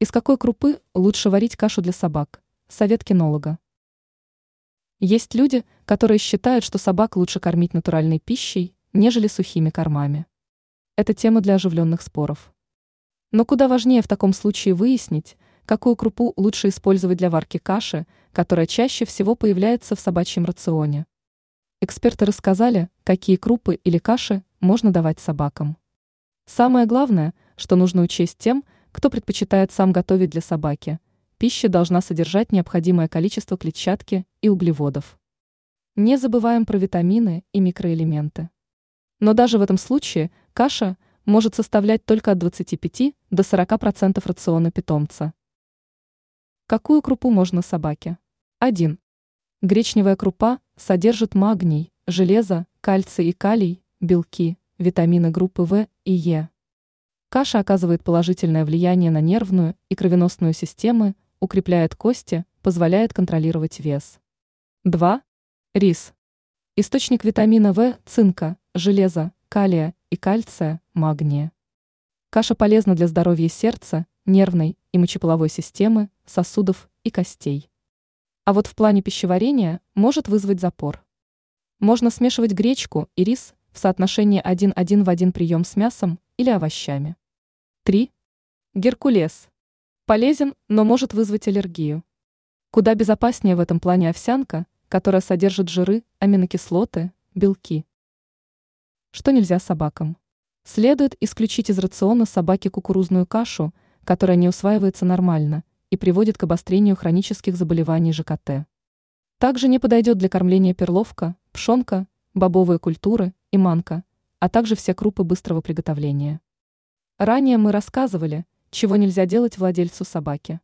Из какой крупы лучше варить кашу для собак? Совет кинолога. Есть люди, которые считают, что собак лучше кормить натуральной пищей, нежели сухими кормами. Это тема для оживленных споров. Но куда важнее в таком случае выяснить, какую крупу лучше использовать для варки каши, которая чаще всего появляется в собачьем рационе. Эксперты рассказали, какие крупы или каши можно давать собакам. Самое главное, что нужно учесть тем, кто предпочитает сам готовить для собаки. Пища должна содержать необходимое количество клетчатки и углеводов. Не забываем про витамины и микроэлементы. Но даже в этом случае каша может составлять только от 25 до 40% рациона питомца. Какую крупу можно собаке? 1. Гречневая крупа содержит магний, железо, кальций и калий, белки, витамины группы В и Е. Каша оказывает положительное влияние на нервную и кровеносную системы, укрепляет кости, позволяет контролировать вес. 2. Рис. Источник витамина В, цинка, железа, калия и кальция, магния. Каша полезна для здоровья сердца, нервной и мочеполовой системы, сосудов и костей. А вот в плане пищеварения может вызвать запор. Можно смешивать гречку и рис в соотношении 1-1 в 1 прием с мясом или овощами. 3. Геркулес. Полезен, но может вызвать аллергию. Куда безопаснее в этом плане овсянка, которая содержит жиры, аминокислоты, белки. Что нельзя собакам? Следует исключить из рациона собаки кукурузную кашу, которая не усваивается нормально и приводит к обострению хронических заболеваний ЖКТ. Также не подойдет для кормления перловка, пшенка, бобовые культуры и манка, а также все крупы быстрого приготовления. Ранее мы рассказывали, чего нельзя делать владельцу собаки.